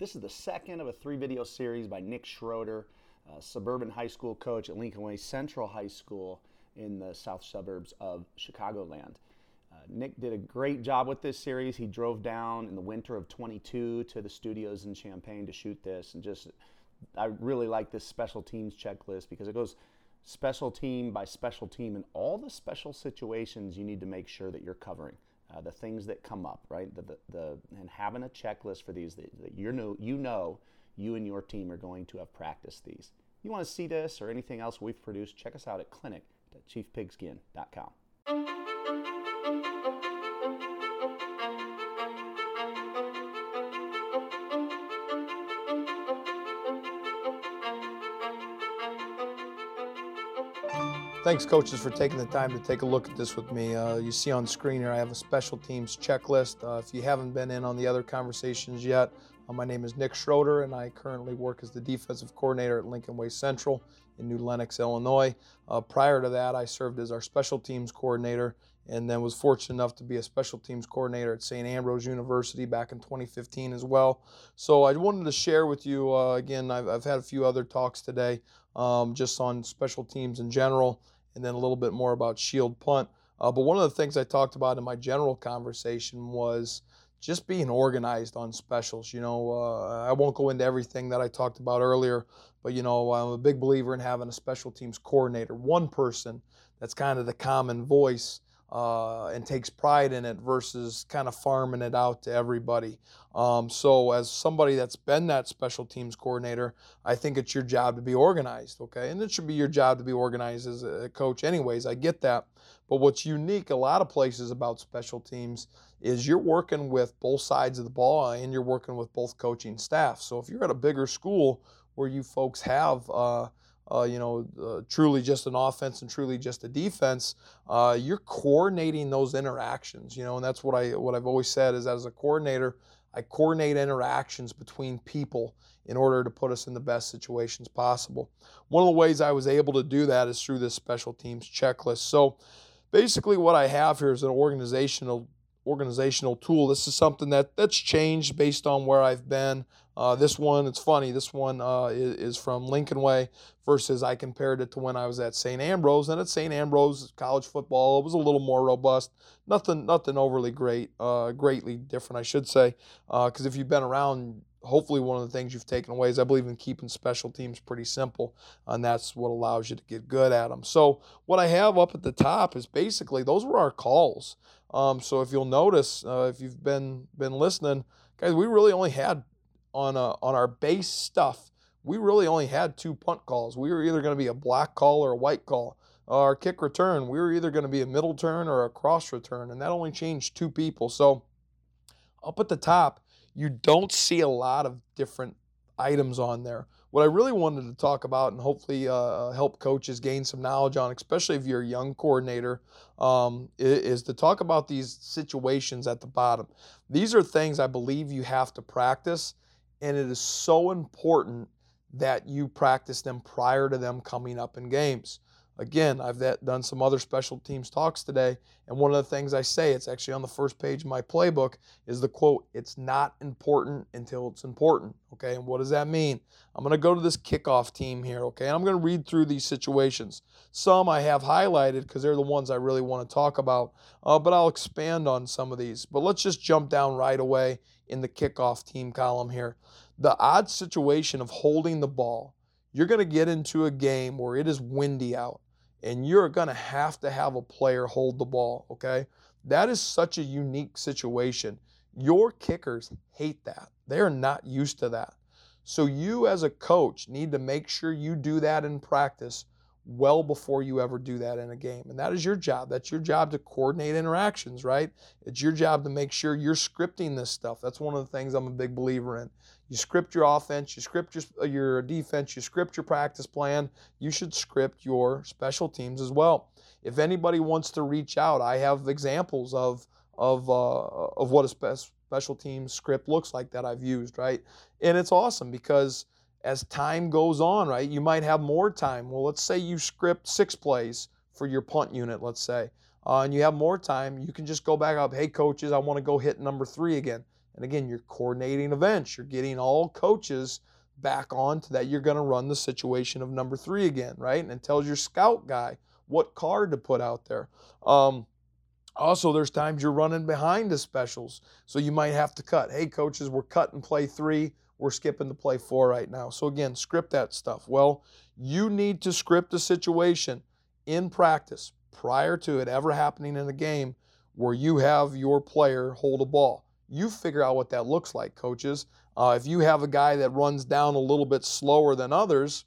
This is the second of a three video series by Nick Schroder, suburban high school coach at Lincoln Way Central High School in the south suburbs of Chicagoland. Uh, Nick did a great job with this series. He drove down in the winter of 22 to the studios in Champaign to shoot this, and just I really like this special teams checklist because it goes special team by special team and all the special situations you need to make sure that you're covering uh, the things that come up, right? The, the, the, and having a checklist for these that, that you know you know you and your team are going to have practiced these. You want to see this or anything else we've produced? Check us out at clinic.chiefpigskin.com. Thanks, coaches, for taking the time to take a look at this with me. Uh, you see on screen here, I have a special teams checklist. Uh, if you haven't been in on the other conversations yet, uh, my name is Nick Schroder, and I currently work as the defensive coordinator at Lincoln Way Central in New Lenox, Illinois. Uh, prior to that, I served as our special teams coordinator and then was fortunate enough to be a special teams coordinator at St. Ambrose University back in 2015 as well. So I wanted to share with you, uh, again, I've, I've, had a few other talks today um, just on special teams in general, and then a little bit more about shield punt. Uh, but one of the things I talked about in my general conversation was just being organized on specials. You know, uh, I won't go into everything that I talked about earlier, but you know, I'm a big believer in having a special teams coordinator, one person that's kind of the common voice uh, and takes pride in it versus kind of farming it out to everybody. Um, so, as somebody that's been that special teams coordinator, I think it's your job to be organized, okay? And it should be your job to be organized as a coach, anyways. I get that. But what's unique a lot of places about special teams is you're working with both sides of the ball and you're working with both coaching staff. So, if you're at a bigger school where you folks have, uh, uh, you know, uh, truly just an offense and truly just a defense, uh, you're coordinating those interactions. You know, and that's what I what I've always said is as a coordinator, I coordinate interactions between people in order to put us in the best situations possible. One of the ways I was able to do that is through this special teams checklist. So basically, what I have here is an organizational organizational tool. This is something that that's changed based on where I've been. Uh, this one, it's funny. This one uh, is, is, from Lincoln Way versus I compared it to when I was at St. Ambrose. And at St. Ambrose, college football it was a little more robust. Nothing, nothing overly great, uh, greatly different, I should say. Because uh, if you've been around, hopefully one of the things you've taken away is I believe in keeping special teams pretty simple, and that's what allows you to get good at them. So what I have up at the top is basically those were our calls. Um, so if you'll notice, uh, if you've been been listening, guys, we really only had on uh, on our base stuff. We really only had two punt calls. We were either going to be a black call or a white call. Our kick return, we were either going to be a middle turn or a cross return, and that only changed two people. So up at the top, you don't see a lot of different items on there. What I really wanted to talk about and hopefully uh, uh, help coaches gain some knowledge on, especially if you're a young coordinator, um, is, to talk about these situations at the bottom. These are things I believe you have to practice, and it is so important that you practice them prior to them coming up in games. Again, I've done some other special teams talks today, and one of the things I say, it's actually on the first page of my playbook, is the quote, it's not important until it's important. Okay, and what does that mean? I'm going to go to this kickoff team here, okay, and I'm going to read through these situations. Some I have highlighted because they're the ones I really want to talk about, uh, but I'll expand on some of these. But let's just jump down right away in the kickoff team column here. The odd situation of holding the ball. You're going to get into a game where it is windy out and you're going to have to have a player hold the ball, okay? That is such a unique situation. Your kickers hate that. They're not used to that. So you as a coach need to make sure you do that in practice well before you ever do that in a game. And that is your job. That's your job to coordinate interactions, right? It's your job to make sure you're scripting this stuff. That's one of the things I'm a big believer in. You script your offense, you script your, uh, your defense, you script your practice plan. You should script your special teams as well. If anybody wants to reach out, I have examples of of uh, of what a spe- special team script looks like that I've used, right? And it's awesome because as time goes on, right, you might have more time. Well, let's say you script six plays for your punt unit, let's say, uh, and you have more time, you can just go back up, hey, coaches, I want to go hit number three again. And again, you're coordinating events, you're getting all coaches back on to that you're going to run the situation of number three again, right? And it tells your scout guy what card to put out there. Um, also, there's times you're running behind the specials, so you might have to cut. Hey, coaches, we're cutting play three. We're skipping to play four right now. So again, script that stuff. Well, you need to script a situation in practice prior to it ever happening in a game where you have your player hold a ball. You figure out what that looks like, coaches. Uh, if you have a guy that runs down a little bit slower than others,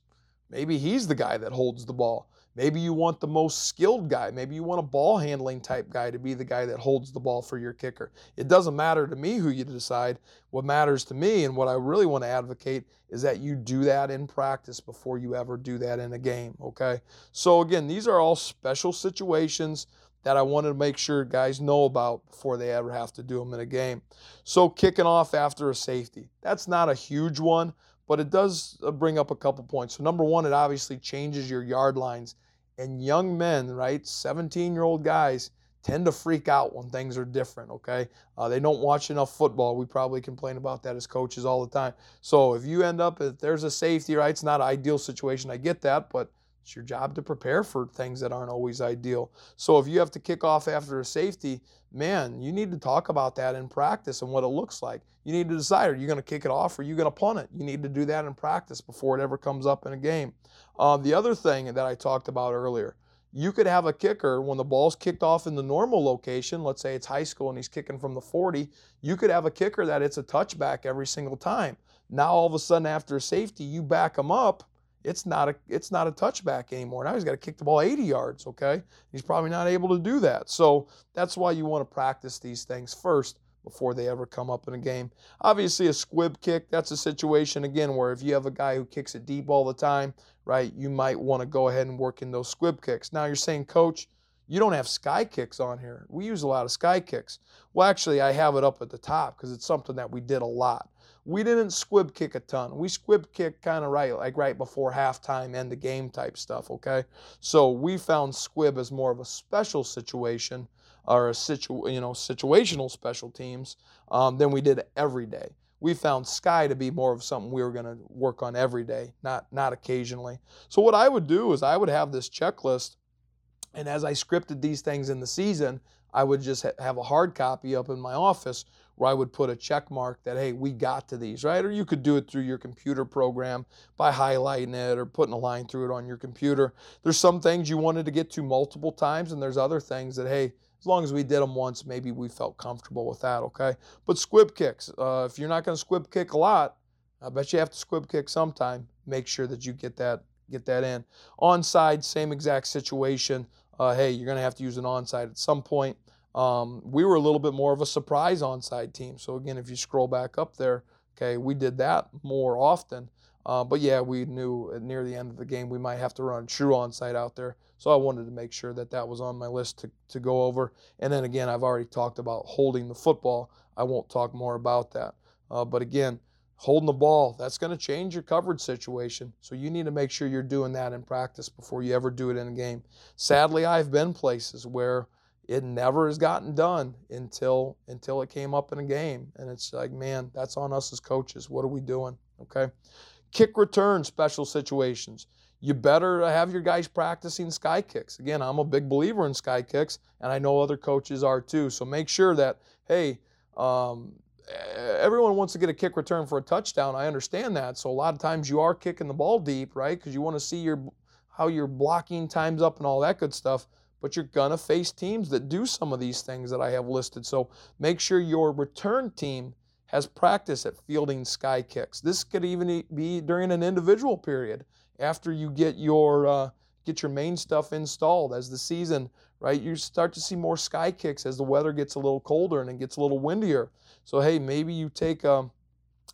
maybe he's the guy that holds the ball. Maybe you want the most skilled guy. Maybe you want a ball handling type guy to be the guy that holds the ball for your kicker. It doesn't matter to me who you decide. What matters to me and what I really want to advocate is that you do that in practice before you ever do that in a game, okay? So again, these are all special situations that I wanted to make sure guys know about before they ever have to do them in a game. So kicking off after a safety. That's not a huge one, but it does uh, bring up a couple points. So number one, it obviously changes your yard lines. And young men, right, 17 year old guys, tend to freak out when things are different, okay? Uh, they don't watch enough football. We probably complain about that as coaches all the time. So if you end up, if there's a safety, right, it's not an ideal situation. I get that, but it's your job to prepare for things that aren't always ideal. So if you have to kick off after a safety, man, you need to talk about that in practice and what it looks like. You need to decide are you going to kick it off or are you going to punt it? You need to do that in practice before it ever comes up in a game. Uh, the other thing that I talked about earlier, you could have a kicker when the ball's kicked off in the normal location, let's say it's high school and he's kicking from the 40, you could have a kicker that it's a touchback every single time. Now all of a sudden after a safety, you back him up it's not a it's not a touchback anymore. Now he's got to kick the ball 80 yards, okay? He's probably not able to do that. So that's why you want to practice these things first before they ever come up in a game. Obviously a squib kick, that's a situation again where if you have a guy who kicks it deep all the time, right? You might want to go ahead and work in those squib kicks. Now you're saying, "Coach, you don't have sky kicks on here. We use a lot of sky kicks. Well, actually, I have it up at the top because it's something that we did a lot. We didn't squib kick a ton. We squib kick kind of right, like right before halftime, end the game type stuff, okay? So we found squib as more of a special situation or a situ, you know, situational special teams um, than we did every day. We found sky to be more of something we were going to work on every day, not not occasionally. So what I would do is I would have this checklist, and as I scripted these things in the season, I would just ha- have a hard copy up in my office where I would put a check mark that, hey, we got to these, right? Or you could do it through your computer program by highlighting it or putting a line through it on your computer. There's some things you wanted to get to multiple times, and there's other things that, hey, as long as we did them once, maybe we felt comfortable with that, okay? But squib kicks, uh, if you're not going to squib kick a lot, I bet you have to squib kick sometime. Make sure that you get that get that in. Onside, same exact situation. Uh, hey, you're going to have to use an onside at some point. Um, we were a little bit more of a surprise onside team. So again, if you scroll back up there, okay, we did that more often. Uh, but yeah, we knew near the end of the game we might have to run true onside out there. So I wanted to make sure that that was on my list to, to go over. And then again, I've already talked about holding the football. I won't talk more about that. Uh, but again, holding the ball, that's going to change your coverage situation. So you need to make sure you're doing that in practice before you ever do it in a game. Sadly, I've been places where it never has gotten done until until it came up in a game. And it's like man that's on us as coaches. What are we doing? Okay. Kick return special situations. You better have your guys practicing sky kicks. Again i'm a big believer in sky kicks and i know other coaches are too. So make sure that hey um, everyone wants to get a kick return for a touchdown. I understand that. So a lot of times you are kicking the ball deep right? Because you want to see your how your blocking times up and all that good stuff but you're going to face teams that do some of these things that I have listed. So make sure your return team has practice at fielding sky kicks. This could even be during an individual period after you get your uh, get your main stuff installed as the season right you start to see more sky kicks as the weather gets a little colder and it gets a little windier so hey maybe you take a,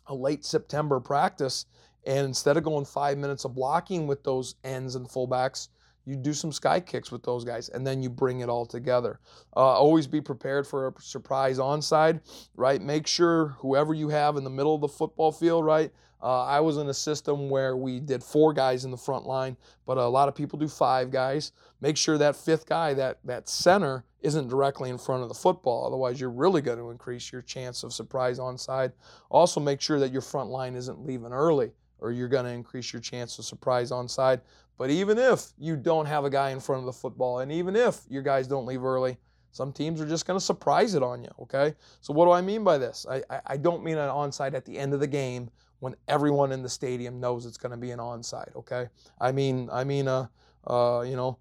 a late september practice and instead of going five minutes of blocking with those ends and fullbacks you do some sky kicks with those guys, and then you bring it all together. Uh, always be prepared for a surprise onside, right? Make sure whoever you have in the middle of the football field, right? Uh, I was in a system where we did four guys in the front line, but a lot of people do five guys. Make sure that fifth guy, that that center, isn't directly in front of the football. Otherwise, you're really going to increase your chance of surprise onside. Also, make sure that your front line isn't leaving early, or you're going to increase your chance of surprise onside. But even if you don't have a guy in front of the football, and even if your guys don't leave early, some teams are just going to surprise it on you. Okay. So what do I mean by this? I, I, I don't mean an onside at the end of the game when everyone in the stadium knows it's going to be an onside. Okay, I mean, I mean, uh, you know,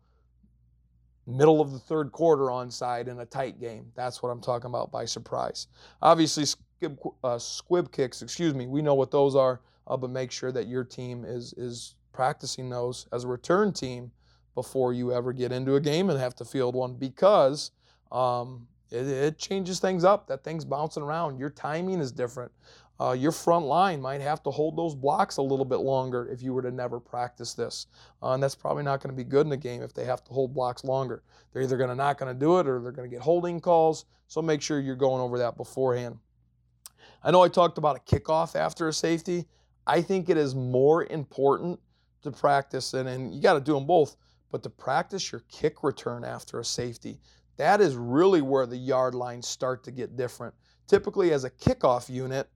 middle of the third quarter onside in a tight game. That's what I'm talking about by surprise. Obviously, squib, uh, squib kicks. Excuse me. We know what those are, uh, but make sure that your team is is practicing those as a return team before you ever get into a game and have to field one because. Um, it, it, changes things up. That thing's bouncing around. Your timing is different. Uh, your front line might have to hold those blocks a little bit longer if you were to never practice this. Uh, and that's probably not going to be good in a game if they have to hold blocks longer. They're either going to not going to do it or they're going to get holding calls. So make sure you're going over that beforehand. I know I talked about a kickoff after a safety. I think it is more important to practice, and, and you got to do them both, but to practice your kick return after a safety. That is really where the yard lines start to get different. Typically, as a kickoff unit,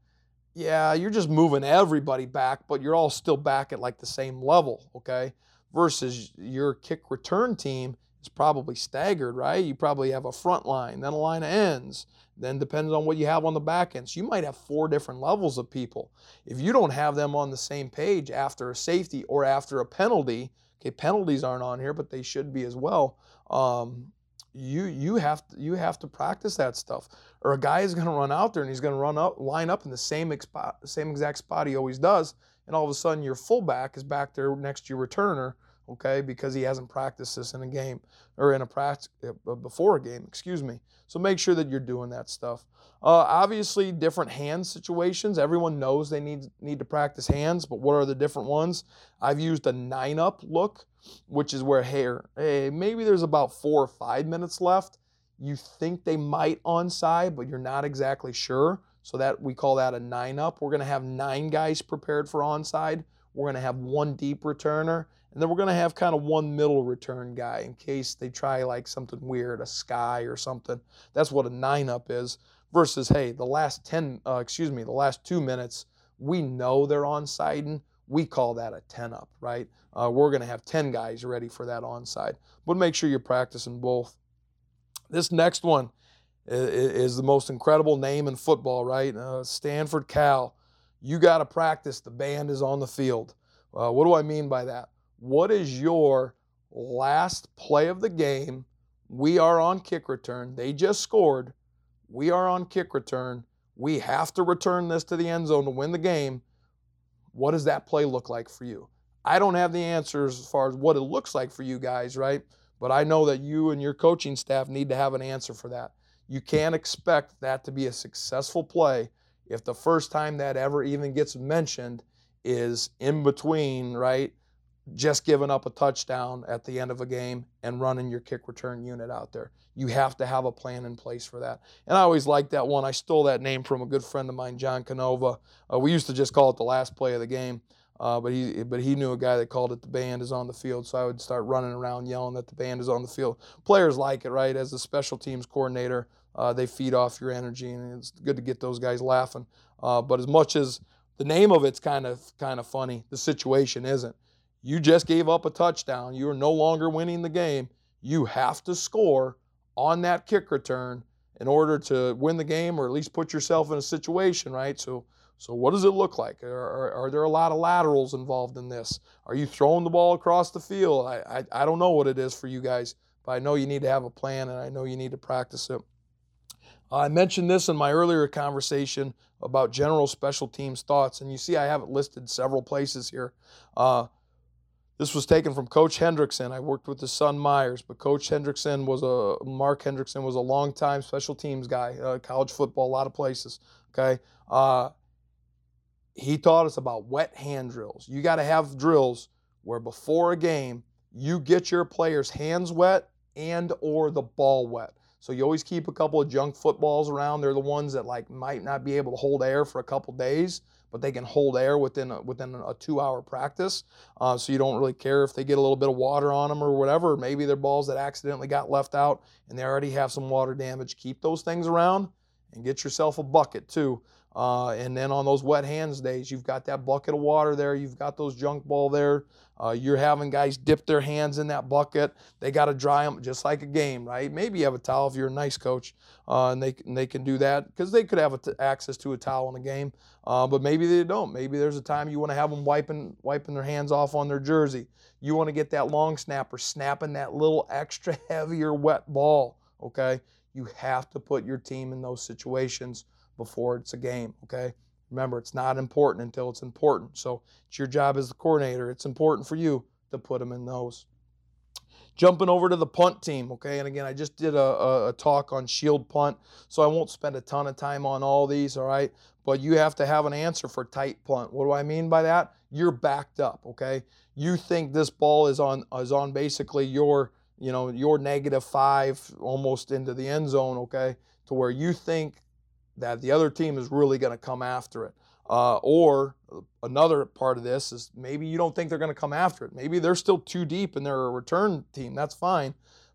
yeah, you're just moving everybody back, but you're all still back at like the same level, okay? Versus your kick return team is probably staggered, right? You probably have a front line, then a line of ends, then depends on what you have on the back end. So you might have four different levels of people. If you don't have them on the same page after a safety or after a penalty, okay, penalties aren't on here, but they should be as well. Um, you you have to, you have to practice that stuff or a guy is going to run out there and he's going to run up line up in the same expo- same exact spot he always does and all of a sudden your fullback is back there next to your returner okay because he hasn't practiced this in a game or in a practice uh, before a game excuse me so make sure that you're doing that stuff uh, obviously different hand situations everyone knows they need need to practice hands but what are the different ones i've used a nine up look which is where hair, hey, maybe there's about four or five minutes left. You think they might onside, but you're not exactly sure. So that we call that a nine up. We're going to have nine guys prepared for onside. We're going to have one deep returner, and then we're going to have kind of one middle return guy in case they try like something weird, a sky or something. That's what a nine up is. Versus, hey, the last 10, uh, excuse me, the last two minutes, we know they're onsiding we call that a 10 up, right? Uh, we're going to have 10 guys ready for that onside. But make sure you're practicing both. This next one is the most incredible name in football, right? Uh, Stanford Cal. You got to practice. The band is on the field. Uh, what do I mean by that? What is your last play of the game? We are on kick return. They just scored. We are on kick return. We have to return this to the end zone to win the game what does that play look like for you? I don't have the answers as far as what it looks like for you guys, right? But I know that you and your coaching staff need to have an answer for that. You can't expect that to be a successful play if the first time that ever even gets mentioned is in between, right? just giving up a touchdown at the end of a game and running your kick return unit out there. You have to have a plan in place for that. And I always liked that one. I stole that name from a good friend of mine, John Canova. Uh, we used to just call it the last play of the game, uh, but he but he knew a guy that called it the band is on the field. So I would start running around yelling that the band is on the field. Players like it, right? As a special teams coordinator, uh, they feed off your energy, and it's good to get those guys laughing. Uh, but as much as the name of it's kind of kind of funny, the situation isn't you just gave up a touchdown. You are no longer winning the game. You have to score on that kick return in order to win the game or at least put yourself in a situation, right? So, so what does it look like? Are, are, are there a lot of laterals involved in this? Are you throwing the ball across the field? I, I, I don't know what it is for you guys, but I know you need to have a plan and I know you need to practice it. I mentioned this in my earlier conversation about general special teams thoughts, and you see I have it listed several places here. Uh, this was taken from Coach Hendrickson. I worked with his son Myers, but Coach Hendrickson was a Mark Hendrickson was a long-time special teams guy, uh, college football, a lot of places. Okay, uh, he taught us about wet hand drills. You got to have drills where before a game you get your players' hands wet and or the ball wet. So you always keep a couple of junk footballs around. They're the ones that like might not be able to hold air for a couple days, but they can hold air within a, within a two-hour practice. Uh, so you don't really care if they get a little bit of water on them or whatever. Maybe they're balls that accidentally got left out and they already have some water damage. Keep those things around and get yourself a bucket too. Uh, and then on those wet hands days, you've got that bucket of water there. You've got those junk ball there. Uh, you're having guys dip their hands in that bucket. They got to dry them just like a game, right? Maybe you have a towel if you're a nice coach, uh, and they and they can do that because they could have access to a towel in a game. Uh, but maybe they don't. Maybe there's a time you want to have them wiping wiping their hands off on their jersey. You want to get that long snapper snapping that little extra heavier wet ball. Okay, you have to put your team in those situations before it's a game, okay? Remember, it's not important until it's important. So it's your job as the coordinator. It's important for you to put them in those. Jumping over to the punt team, okay? And again, I just did a, a, a, talk on shield punt, so I won't spend a ton of time on all these, all right? But you have to have an answer for tight punt. What do I mean by that? You're backed up, okay? You think this ball is on is on basically your, you know, your negative five almost into the end zone, okay? To where you think that the other team is really going to come after it. Uh, or another part of this is maybe you don't think they're going to come after it. Maybe they're still too deep and they're a return team. That's fine.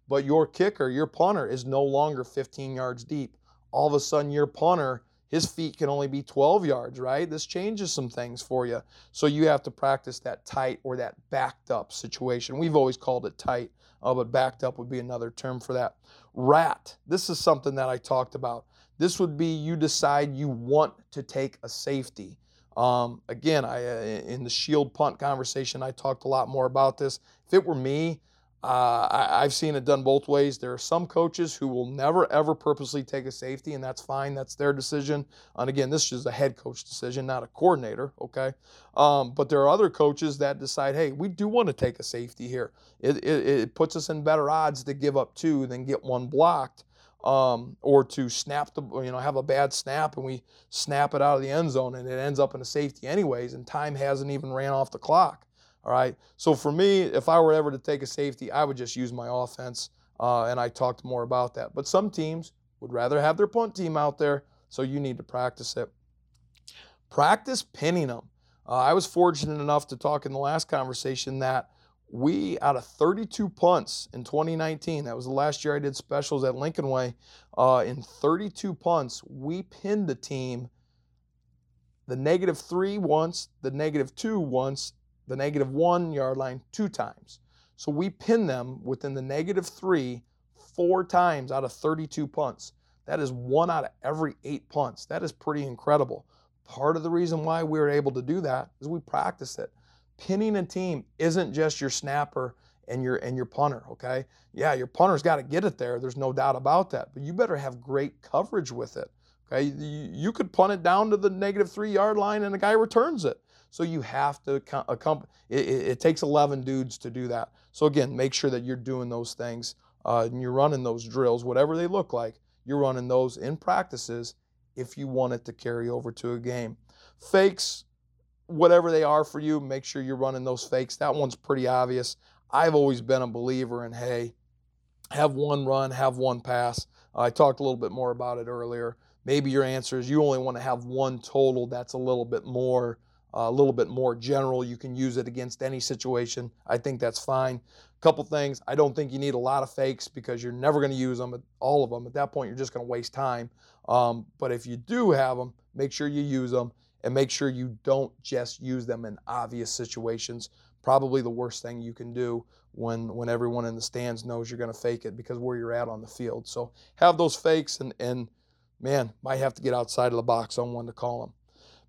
But your kicker, your punter, is no longer 15 yards deep. All of a sudden, your punter, his feet can only be 12 yards, right? This changes some things for you. So you have to practice that tight or that backed up situation. We've always called it tight, uh, but backed up would be another term for that. Rat. This is something that I talked about. This would be you decide you want to take a safety. Um, again, I, uh, in the shield punt conversation, I talked a lot more about this. If it were me, uh, I, have seen it done both ways. There are some coaches who will never ever purposely take a safety, and that's fine. That's their decision. And again, this is a head coach decision, not a coordinator. Okay, um, but there are other coaches that decide, hey, we do want to take a safety here. It, it, it puts us in better odds to give up two than get one blocked um, or to snap the, you know, have a bad snap and we snap it out of the end zone and it ends up in a safety anyways, and time hasn't even ran off the clock. All right. So for me, if I were ever to take a safety, I would just use my offense, uh, and I talked more about that. But some teams would rather have their punt team out there, so you need to practice it. Practice pinning them. Uh, I was fortunate enough to talk in the last conversation that we out of 32 punts in 2019 that was the last year i did specials at lincoln way uh, in 32 punts we pinned the team the negative three once the negative two once the negative one yard line two times. So we pinned them within the negative three four times out of 32 punts. That is one out of every eight punts. That is pretty incredible. Part of the reason why we were able to do that is we practiced it pinning a team isn't just your snapper and your and your punter, okay? Yeah, your punter's got to get it there. There's no doubt about that. But you better have great coverage with it. Okay? You, you could punt it down to the negative three yard line and the guy returns it. So you have to accompany. It, it, it, takes 11 dudes to do that. So again, make sure that you're doing those things uh, and you're running those drills, whatever they look like. You're running those in practices if you want it to carry over to a game. Fakes, whatever they are for you, make sure you're running those fakes. That one's pretty obvious. I've always been a believer in hey, have one run, have one pass. I talked a little bit more about it earlier. Maybe your answer is you only want to have one total that's a little bit more uh, a little bit more general. You can use it against any situation. I think that's fine. A couple things. I don't think you need a lot of fakes because you're never going to use them, all of them. At that point, you're just going to waste time. Um, but if you do have them, make sure you use them and make sure you don't just use them in obvious situations. Probably the worst thing you can do when when everyone in the stands knows you're going to fake it because where you're at on the field. So have those fakes and and man, might have to get outside of the box on one to call them.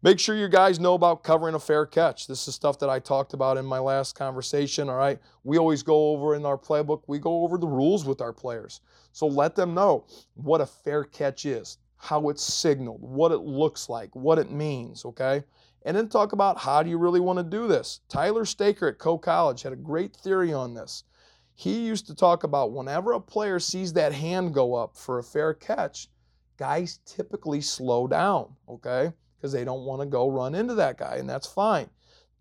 Make sure you guys know about covering a fair catch. This is stuff that I talked about in my last conversation. All right. We always go over in our playbook, we go over the rules with our players. So let them know what a fair catch is how it's signaled, what it looks like, what it means, okay? And then talk about how do you really want to do this. Tyler Staker at Coe College had a great theory on this. He used to talk about whenever a player sees that hand go up for a fair catch, guys typically slow down, okay? Because they don't want to go run into that guy, and that's fine.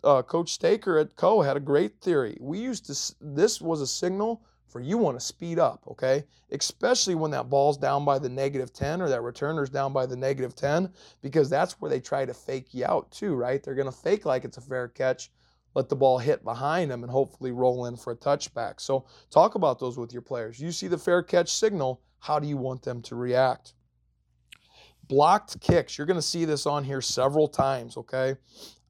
uh, Coach Staker at Coe had a great theory. We used to, this was a signal for you want to speed up, okay? Especially when that ball's down by the negative 10 or that returner's down by the negative 10, because that's where they try to fake you out too, right? They're going to fake like it's a fair catch, let the ball hit behind them, and hopefully roll in for a touchback. So talk about those with your players. You see the fair catch signal, how do you want them to react? Blocked kicks, you're going to see this on here several times, okay?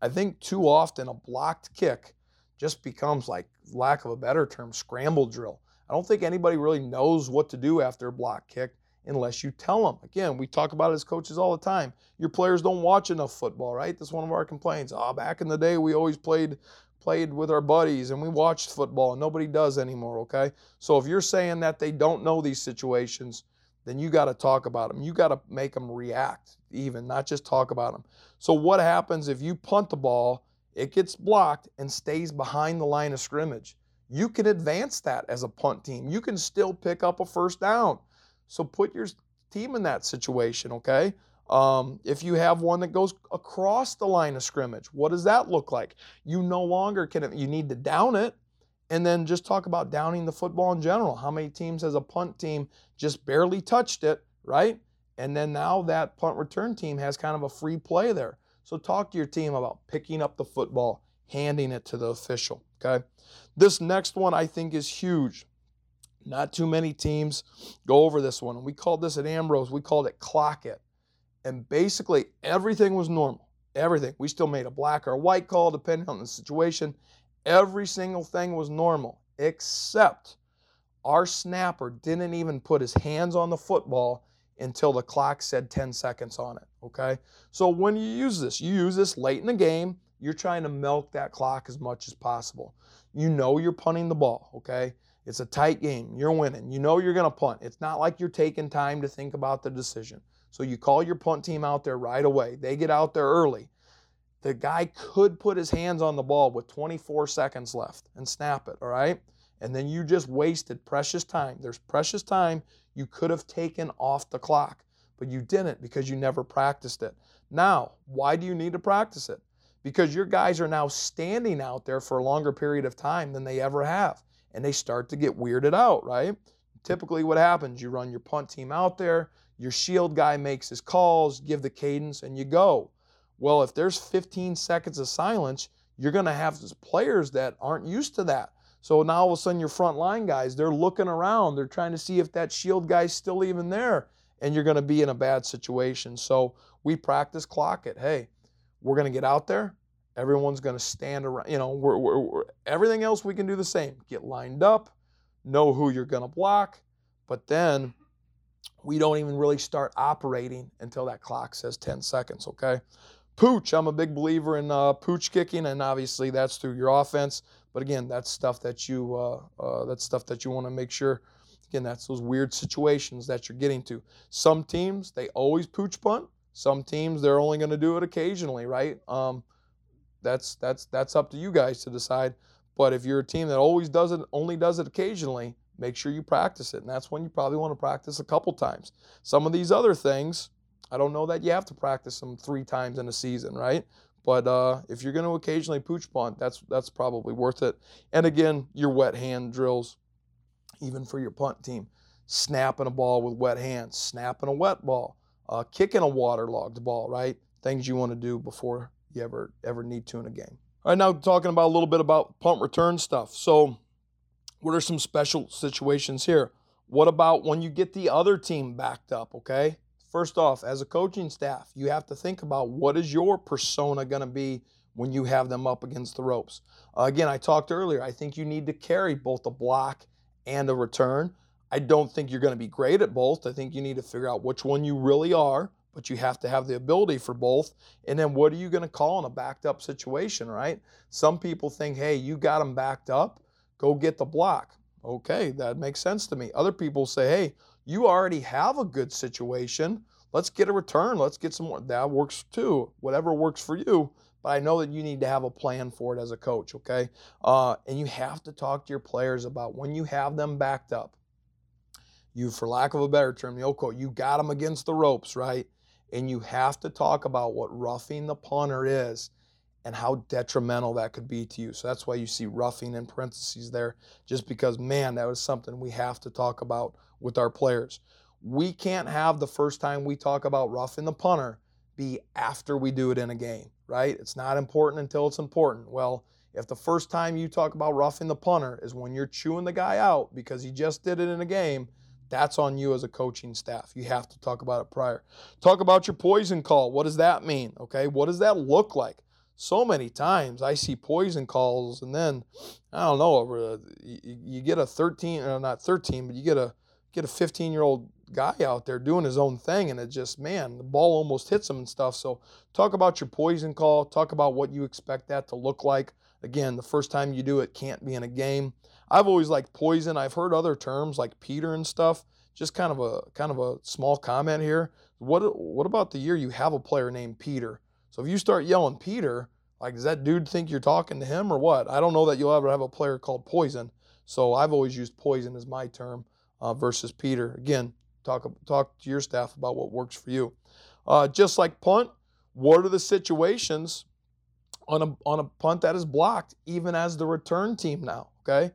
I think too often a blocked kick just becomes like lack of a better term scramble drill I don't think anybody really knows what to do after a block kick unless you tell them. Again, we talk about it as coaches all the time. Your players don't watch enough football, right? That's one of our complaints. Oh, back in the day, we always played played with our buddies and we watched football and nobody does anymore, okay? So if you're saying that they don't know these situations, then you got to talk about them. You got to make them react, even, not just talk about them. So what happens if you punt the ball, it gets blocked and stays behind the line of scrimmage? You can advance that as a punt team. You can still pick up a first down. So put your team in that situation, okay? Um, if you have one that goes across the line of scrimmage, what does that look like? You no longer can, you need to down it. And then just talk about downing the football in general. How many teams has a punt team just barely touched it, right? And then now that punt return team has kind of a free play there. So talk to your team about picking up the football, handing it to the official, okay? This next one I think is huge. Not too many teams go over this one. We called this at Ambrose, we called it clock it. And basically everything was normal. Everything. We still made a black or white call depending on the situation. Every single thing was normal except our snapper didn't even put his hands on the football until the clock said 10 seconds on it. Okay? So when you use this, you use this late in the game, you're trying to milk that clock as much as possible. You know you're punting the ball, okay? It's a tight game. You're winning. You know you're going to punt. It's not like you're taking time to think about the decision. So you call your punt team out there right away. They get out there early. The guy could put his hands on the ball with 24 seconds left and snap it, all right? And then you just wasted precious time. There's precious time you could have taken off the clock, but you didn't because you never practiced it. Now, why do you need to practice it? Because your guys are now standing out there for a longer period of time than they ever have. And they start to get weirded out, right? Typically, what happens, you run your punt team out there, your shield guy makes his calls, give the cadence, and you go. Well, if there's 15 seconds of silence, you're going to have players that aren't used to that. So now all of a sudden, your front line guys, they're looking around, they're trying to see if that shield guy's still even there, and you're going to be in a bad situation. So we practice clock it. Hey, we're going to get out there. Everyone's going to stand around. You know, we're, we're, we're, everything else we can do the same. Get lined up, know who you're going to block, but then we don't even really start operating until that clock says 10 seconds, okay? Pooch, I'm a big believer in uh, pooch kicking, and obviously that's through your offense. But again, that's stuff that you uh, uh, that's stuff that you want to make sure. Again, that's those weird situations that you're getting to. Some teams they always pooch punt. Some teams they're only going to do it occasionally, right? Um, that's that's that's up to you guys to decide. But if you're a team that always does it, only does it occasionally, make sure you practice it, and that's when you probably want to practice a couple times. Some of these other things, I don't know that you have to practice them three times in a season, right? But uh, if you're going to occasionally pooch punt, that's that's probably worth it. And again, your wet hand drills, even for your punt team, snapping a ball with wet hands, snapping a wet ball, uh, kicking a waterlogged ball, right? Things you want to do before you ever ever need to in a game. All right, now talking about a little bit about punt return stuff. So, what are some special situations here? What about when you get the other team backed up? Okay, first off, as a coaching staff, you have to think about what is your persona going to be when you have them up against the ropes. Uh, again, I talked earlier. I think you need to carry both a block and a return. I don't think you're going to be great at both. I think you need to figure out which one you really are, but you have to have the ability for both. And then what are you going to call in a backed up situation, right? Some people think, hey, you got them backed up, go get the block. Okay, that makes sense to me. Other people say, hey, you already have a good situation. Let's get a return. Let's get some more. That works too. Whatever works for you. But I know that you need to have a plan for it as a coach, okay? Uh, and you have to talk to your players about when you have them backed up you, for lack of a better term, quote, you got them against the ropes, right? And you have to talk about what roughing the punter is and how detrimental that could be to you. So that's why you see roughing in parentheses there, just because, man, that was something we have to talk about with our players. We can't have the first time we talk about roughing the punter be after we do it in a game, right? It's not important until it's important. Well, if the first time you talk about roughing the punter is when you're chewing the guy out because he just did it in a game, that's on you as a coaching staff. You have to talk about it prior. Talk about your poison call. What does that mean? Okay, what does that look like? So many times I see poison calls, and then I don't know. Uh, you get a 13, or not 13, but you get a get a 15 year old guy out there doing his own thing, and it just man, the ball almost hits him and stuff. So talk about your poison call. Talk about what you expect that to look like. Again, the first time you do it can't be in a game. I've always liked poison. I've heard other terms like Peter and stuff. Just kind of a kind of a small comment here. What what about the year you have a player named Peter? So if you start yelling Peter, like does that dude think you're talking to him or what? I don't know that you'll ever have a player called Poison. So I've always used poison as my term uh, versus Peter. Again, talk talk to your staff about what works for you. Uh, just like punt, what are the situations on a on a punt that is blocked, even as the return team now? Okay,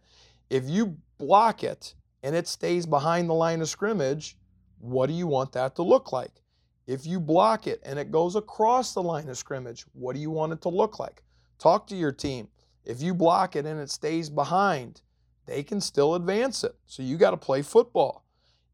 if you block it and it stays behind the line of scrimmage, what do you want that to look like? If you block it and it goes across the line of scrimmage, what do you want it to look like? Talk to your team. If you block it and it stays behind, they can still advance it. So you got to play football.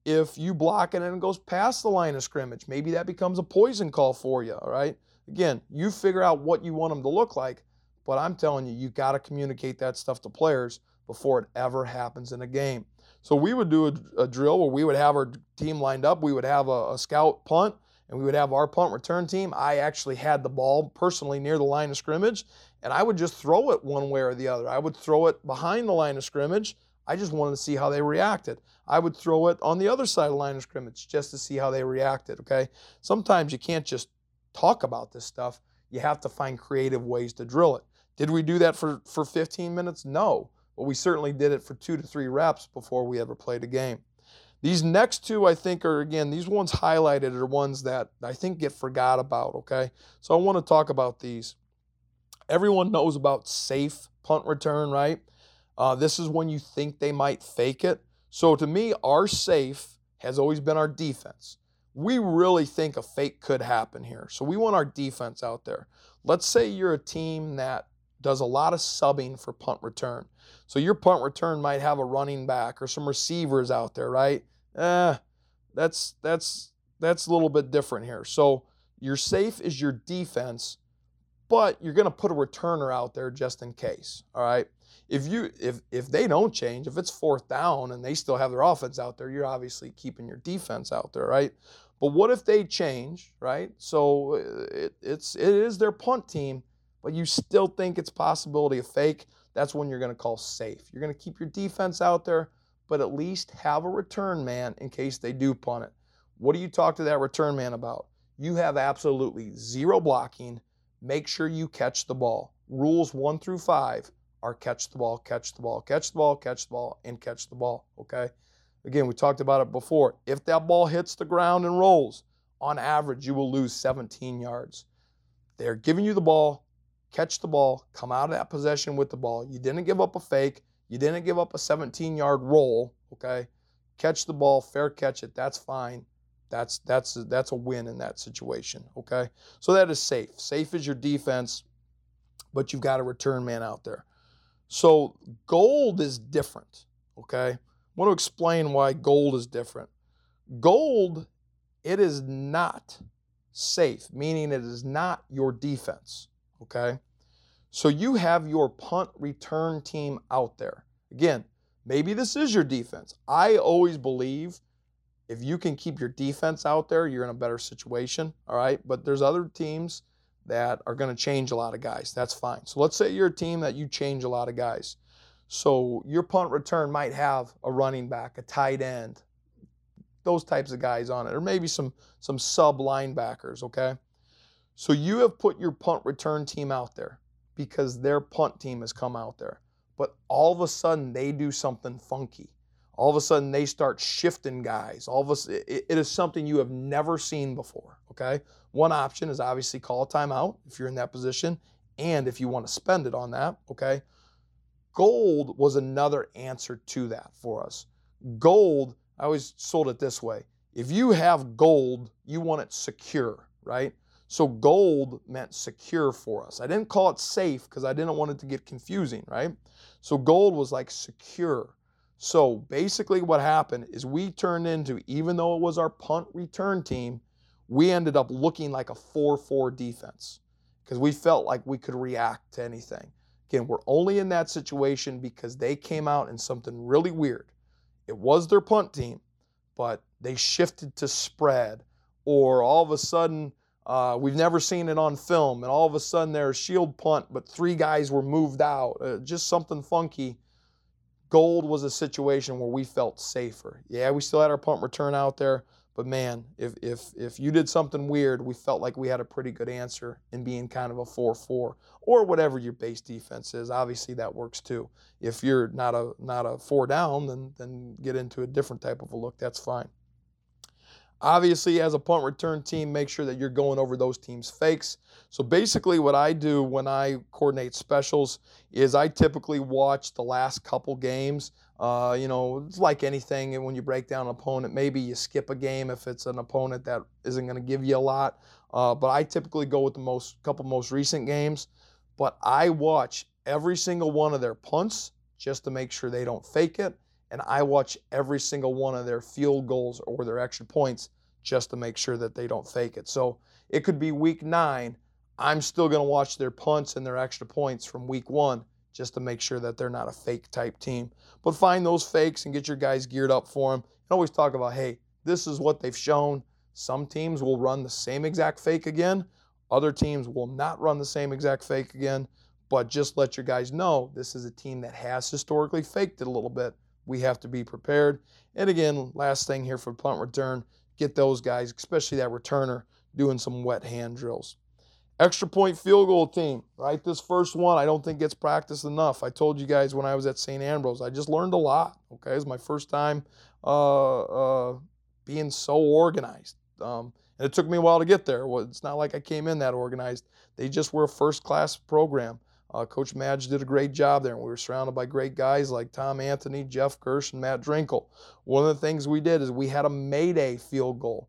If you block it and it goes past the line of scrimmage, maybe that becomes a poison call for you, all right? Again, you figure out what you want them to look like, but I'm telling you, you got to communicate that stuff to players before it ever happens in a game. So we would do a, a drill where we would have our team lined up. We would have a, a scout punt, and we would have our punt return team. I actually had the ball personally near the line of scrimmage, and I would just throw it one way or the other. I would throw it behind the line of scrimmage. I just wanted to see how they reacted. I would throw it on the other side of the line of scrimmage just to see how they reacted, okay? Sometimes you can't just talk about this stuff. You have to find creative ways to drill it. Did we do that for, for 15 minutes? No but we certainly did it for two to three reps before we ever played a game. These next two, I think, are again, these ones highlighted are ones that I think get forgot about, okay? So I want to talk about these. Everyone knows about safe punt return, right? Uh, this is when you think they might fake it. So to me, our safe has always been our defense. We really think a fake could happen here. So we want our defense out there. Let's say you're a team that does a lot of subbing for punt return. So your punt return might have a running back or some receivers out there, right? Eh, that's that's that's a little bit different here. So your safe is your defense, but you're going to put a returner out there just in case. All right. If you if if they don't change, if it's fourth down and they still have their offense out there, you're obviously keeping your defense out there, right? But what if they change, right? So uh, it, it's it is their punt team but you still think it's possibility of fake, that's when you're going to call safe. You're going to keep your defense out there, but at least have a return man in case they do punt it. What do you talk to that return man about? You have absolutely zero blocking. Make sure you catch the ball. Rules one through five are catch the ball, catch the ball, catch the ball, catch the ball, and catch the ball. Okay? Again, we talked about it before. If that ball hits the ground and rolls, on average, you will lose 17 yards. They're giving you the ball, catch the ball, come out of that possession with the ball. You didn't give up a fake. You didn't give up a 17 yard roll. Okay. Catch the ball, fair catch it. That's fine. That's that's that's a win in that situation. Okay. So that is safe. Safe is your defense, but you've got a return man out there. So gold is different. Okay. I want to explain why gold is different. Gold, it is not safe, meaning it is not your defense okay? So you have your punt return team out there. Again, maybe this is your defense. I always believe if you can keep your defense out there, you're in a better situation, all right? But there's other teams that are going to change a lot of guys. That's fine. So let's say you're a team that you change a lot of guys. So your punt return might have a running back, a tight end, those types of guys on it, or maybe some some sub linebackers, okay? So you have put your punt return team out there because their punt team has come out there. But all of a sudden they do something funky. All of a sudden they start shifting guys. All of a it, it is something you have never seen before, okay? One option is obviously call a timeout if you're in that position and if you want to spend it on that, okay? Gold was another answer to that for us. Gold, I always sold it this way. If you have gold, you want it secure, right? So gold meant secure for us. I didn't call it safe because I didn't want it to get confusing, right? So gold was like secure. So basically, what happened is we turned into, even though it was our punt return team, we ended up looking like a 4 4 defense because we felt like we could react to anything. Again, we're only in that situation because they came out in something really weird. It was their punt team, but they shifted to spread, or all of a sudden, uh, we've never seen it on film, and all of a sudden there's shield punt, but three guys were moved out. Uh, just something funky. Gold was a situation where we felt safer. Yeah, we still had our punt return out there, but man, if if if you did something weird, we felt like we had a pretty good answer in being kind of a 4-4 or whatever your base defense is. Obviously that works too. If you're not a not a four down, then then get into a different type of a look. That's fine. Obviously, as a punt return team, make sure that you're going over those teams' fakes. So basically, what I do when I coordinate specials is I typically watch the last couple games uh, you know, it's like anything. And when you break down an opponent, maybe you skip a game if it's an opponent that isn't going to give you a lot. Uh, but I typically go with the most couple most recent games. But I watch every single one of their punts just to make sure they don't fake it, and I watch every single one of their field goals or their extra points just to make sure that they don't fake it. So it could be week nine. I'm still going to watch their punts and their extra points from week one just to make sure that they're not a fake type team. But find those fakes and get your guys geared up for them. And always talk about, hey, this is what they've shown. Some teams will run the same exact fake again. Other teams will not run the same exact fake again. But just let your guys know this is a team that has historically faked it a little bit. We have to be prepared. And again, last thing here for punt return, get those guys, especially that returner, doing some wet hand drills. Extra point field goal team, right? This first one, I don't think gets practiced enough. I told you guys when I was at St. Ambrose, I just learned a lot. Okay, it's my first time uh, uh, being so organized. Um, and it took me a while to get there. Well, it's not like I came in that organized. They just were a first class program. Uh, Coach Madge did a great job there, and we were surrounded by great guys like Tom Anthony, Jeff Kirsch, and Matt Drinkle. One of the things we did is we had a Mayday field goal.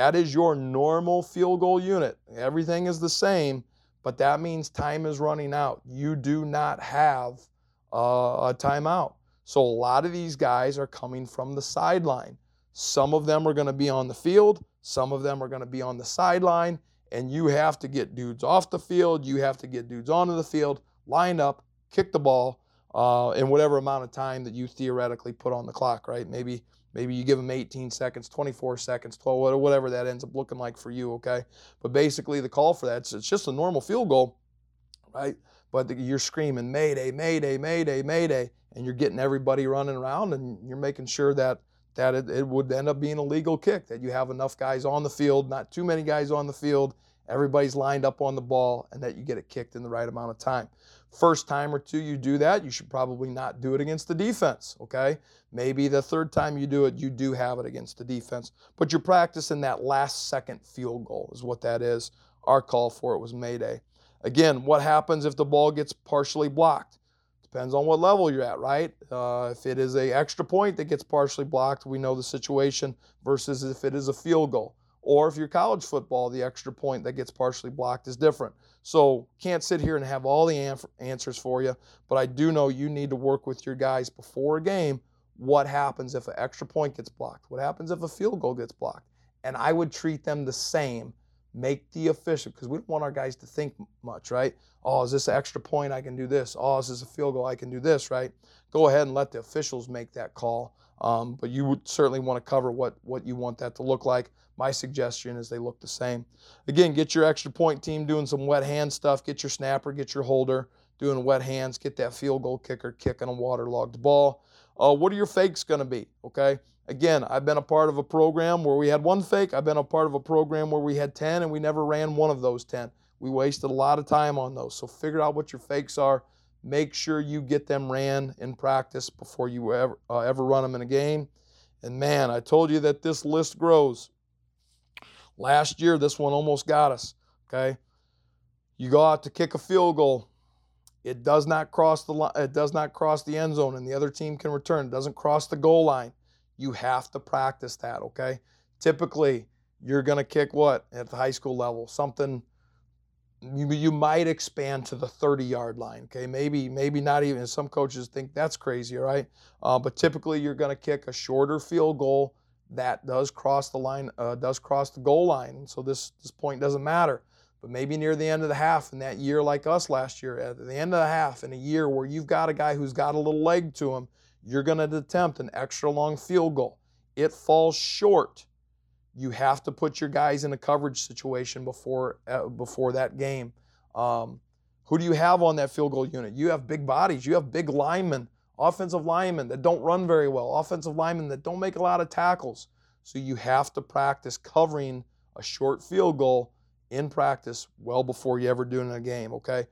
That is your normal field goal unit. Everything is the same, but that means time is running out. You do not have uh, a timeout. So a lot of these guys are coming from the sideline. Some of them are going to be on the field, some of them are going to be on the sideline, and you have to get dudes off the field. You have to get dudes onto the field, line up, kick the ball uh, in whatever amount of time that you theoretically put on the clock, right? Maybe Maybe you give them 18 seconds, 24 seconds, 12, whatever that ends up looking like for you, okay? But basically, the call for that, it's, just a normal field goal, right? But you're screaming, Mayday, Mayday, Mayday, Mayday, and you're getting everybody running around and you're making sure that that it, it would end up being a legal kick, that you have enough guys on the field, not too many guys on the field, everybody's lined up on the ball, and that you get it kicked in the right amount of time. First time or two you do that, you should probably not do it against the defense, okay? Maybe the third time you do it, you do have it against the defense, but you're practicing that last second field goal, is what that is. Our call for it was Mayday. Again, what happens if the ball gets partially blocked? Depends on what level you're at, right? Uh, if it is a extra point that gets partially blocked, we know the situation versus if it is a field goal. Or if you're college football, the extra point that gets partially blocked is different. So can't sit here and have all the answers for you, but I do know you need to work with your guys before a game. What happens if an extra point gets blocked? What happens if a field goal gets blocked? And I would treat them the same. Make the official because we don't want our guys to think much, right? Oh, is this an extra point? I can do this. Oh, is this a field goal? I can do this, right? Go ahead and let the officials make that call. Um, but you would certainly want to cover what what you want that to look like. My suggestion is they look the same. Again, get your extra point team doing some wet hand stuff. Get your snapper, get your holder doing wet hands. Get that field goal kicker kicking a waterlogged ball. Uh, what are your fakes going to be? Okay. Again, I've been a part of a program where we had one fake. I've been a part of a program where we had 10 and we never ran one of those 10. We wasted a lot of time on those. So figure out what your fakes are. Make sure you get them ran in practice before you ever, uh, ever run them in a game. And man, I told you that this list grows. Last year, this one almost got us. Okay. You go out to kick a field goal. It does not cross the line. It does not cross the end zone, and the other team can return. It doesn't cross the goal line. You have to practice that. Okay. Typically, you're going to kick what at the high school level? Something you, you might expand to the 30 yard line. Okay, maybe maybe not even. Some coaches think that's crazy, right? Uh, but typically, you're going to kick a shorter field goal that does cross the line, uh, does cross the goal line. So this this point doesn't matter. But maybe near the end of the half in that year, like us last year, at the end of the half in a year where you've got a guy who's got a little leg to him, you're going to attempt an extra long field goal. It falls short you have to put your guys in a coverage situation before uh, before that game. Um, who do you have on that field goal unit? You have big bodies. You have big linemen, offensive linemen that don't run very well, offensive linemen that don't make a lot of tackles. So you have to practice covering a short field goal in practice well before you ever do it in a game. Okay.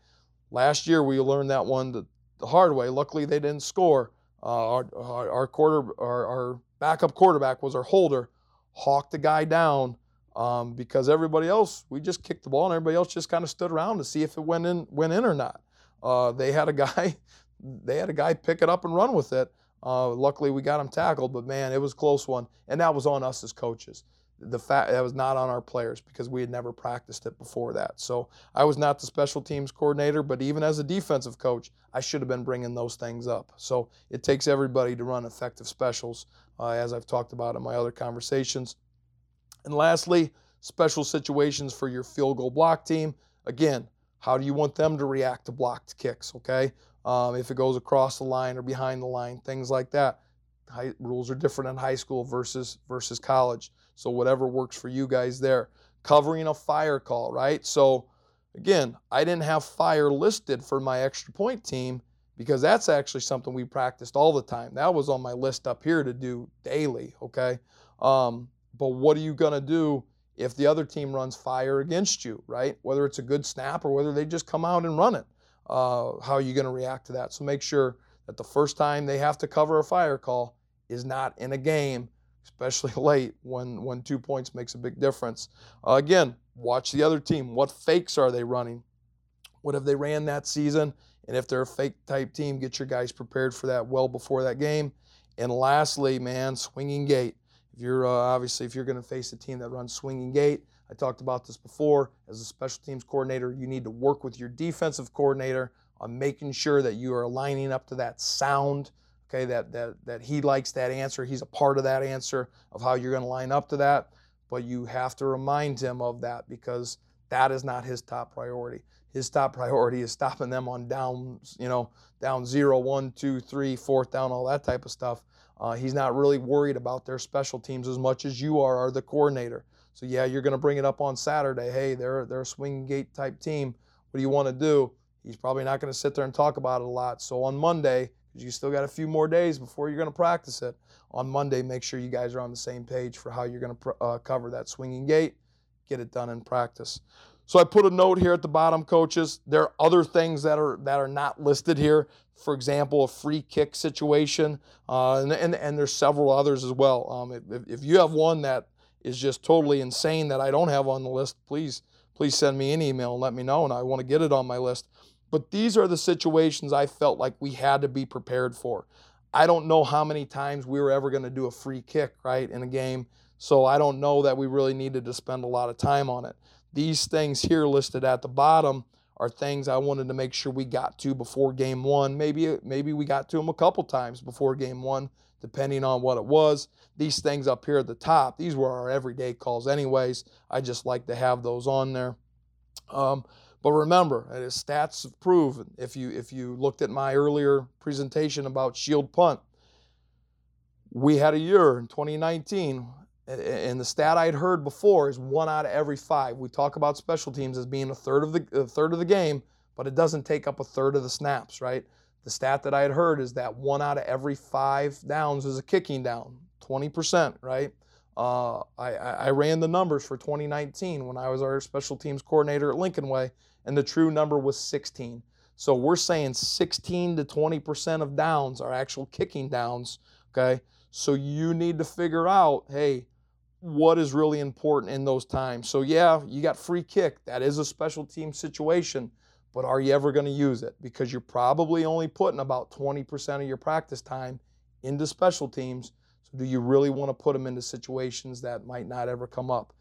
Last year we learned that one the, the hard way. Luckily they didn't score. Uh, our, our, our quarter our, our backup quarterback was our holder hawk the guy down um, because everybody else, we just kicked the ball and everybody else just kind of stood around to see if it went in, went in or not. Uh, they had a guy, they had a guy pick it up and run with it. Uh, luckily, we got him tackled, but man, it was a close one, and that was on us as coaches. The fact that was not on our players because we had never practiced it before that. So I was not the special teams coordinator, but even as a defensive coach, I should have been bringing those things up. So it takes everybody to run effective specials uh, as I've talked about in my other conversations. And lastly, special situations for your field goal block team. Again, how do you want them to react to blocked kicks? Okay, um, if it goes across the line or behind the line, things like that. High, rules are different in high school versus versus college. So whatever works for you guys there. Covering a fire call, right? So again, I didn't have fire listed for my extra point team because that's actually something we practiced all the time. That was on my list up here to do daily, okay? Um, but what are you going to do if the other team runs fire against you, right? Whether it's a good snap or whether they just come out and run it. Uh, how are you going to react to that? So make sure that the first time they have to cover a fire call is not in a game, especially late when, when two points makes a big difference. Uh, again, watch the other team. What fakes are they running? What have they ran that season? And if they're a fake type team, get your guys prepared for that well before that game. And lastly, man, swinging gate. If you're uh, obviously if you're going to face a team that runs swinging gate, I talked about this before. As a special teams coordinator, you need to work with your defensive coordinator on making sure that you are lining up to that sound. Okay, that that that he likes that answer. He's a part of that answer of how you're going to line up to that. But you have to remind him of that because that is not his top priority his top priority is stopping them on down, you know, down zero, one, two, three, fourth down, all that type of stuff. Uh, he's not really worried about their special teams as much as you are, are the coordinator. So yeah, you're going to bring it up on Saturday. Hey, they're they're a swing gate type team. What do you want to do? He's probably not going to sit there and talk about it a lot. So on Monday, you still got a few more days before you're going to practice it. On Monday, make sure you guys are on the same page for how you're going to uh, cover that swinging gate. Get it done in practice. So I put a note here at the bottom, coaches. There are other things that are that are not listed here. For example, a free kick situation, uh, and, and, and there's several others as well. Um, if, if you have one that is just totally insane that I don't have on the list, please please send me an email and let me know, and I want to get it on my list. But these are the situations I felt like we had to be prepared for. I don't know how many times we were ever going to do a free kick, right, in a game. So I don't know that we really needed to spend a lot of time on it. These things here listed at the bottom are things I wanted to make sure we got to before game one. Maybe maybe we got to them a couple times before game one, depending on what it was. These things up here at the top, these were our everyday calls, anyways. I just like to have those on there. Um, but remember, as stats have proven, if you if you looked at my earlier presentation about shield punt, we had a year in 2019 and the stat I'd heard before is one out of every five. We talk about special teams as being a third of the a third of the game, but it doesn't take up a third of the snaps, right? The stat that I had heard is that one out of every five downs is a kicking down, 20%, right? Uh, I, I ran the numbers for 2019 when I was our special teams coordinator at Lincoln Way, and the true number was 16. So we're saying 16 to 20% of downs are actual kicking downs, okay? So you need to figure out, hey, what is really important in those times. So, yeah, you got free kick. That is a special team situation, but are you ever going to use it? Because you're probably only putting about 20% of your practice time into special teams. So, do you really want to put them into situations that might not ever come up?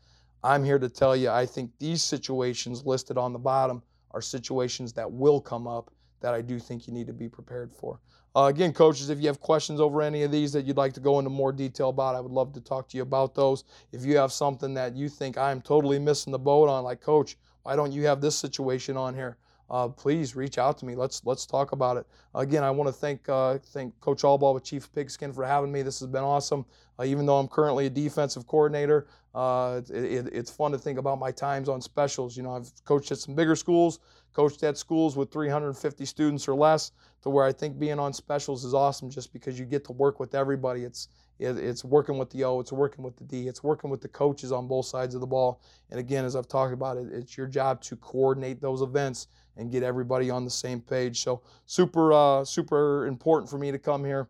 I'm here to tell you, I think these situations listed on the bottom are situations that will come up that I do think you need to be prepared for. Uh, again, coaches, if you have questions over any of these that you'd like to go into more detail about, I would love to talk to you about those. If you have something that you think I'm totally missing the boat on, like, coach, why don't you have this situation on here? Uh, please reach out to me. Let's let's talk about it. Again, I want to thank uh, thank Coach Allball with Chief Pigskin for having me. This has been awesome. Uh, even though I'm currently a defensive coordinator, uh, it, it, it's fun to think about my times on specials. You know, I've coached at some bigger schools, coached at schools with 350 students or less, to where I think being on specials is awesome just because you get to work with everybody. It's it's working with the O, it's working with the D, it's working with the coaches on both sides of the ball. And again, as I've talked about it, it's your job to coordinate those events and get everybody on the same page. So super, uh, super important for me to come here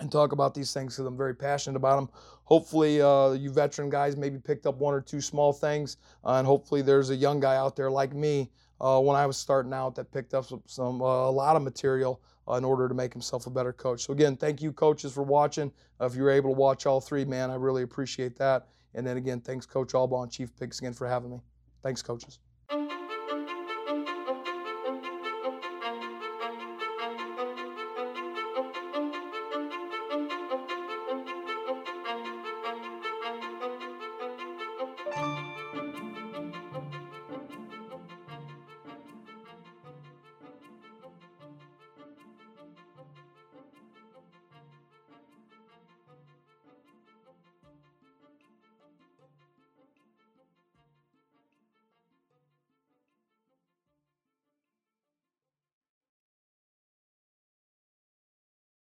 and talk about these things because I'm very passionate about them. Hopefully, uh, you veteran guys maybe picked up one or two small things, uh, and hopefully, there's a young guy out there like me uh, when I was starting out that picked up some, some uh, a lot of material uh, in order to make himself a better coach. So again, thank you coaches for watching. Uh, if you were able to watch all three, man, I really appreciate that. And then again, thanks Coach Allball and Chief again for having me. Thanks, coaches.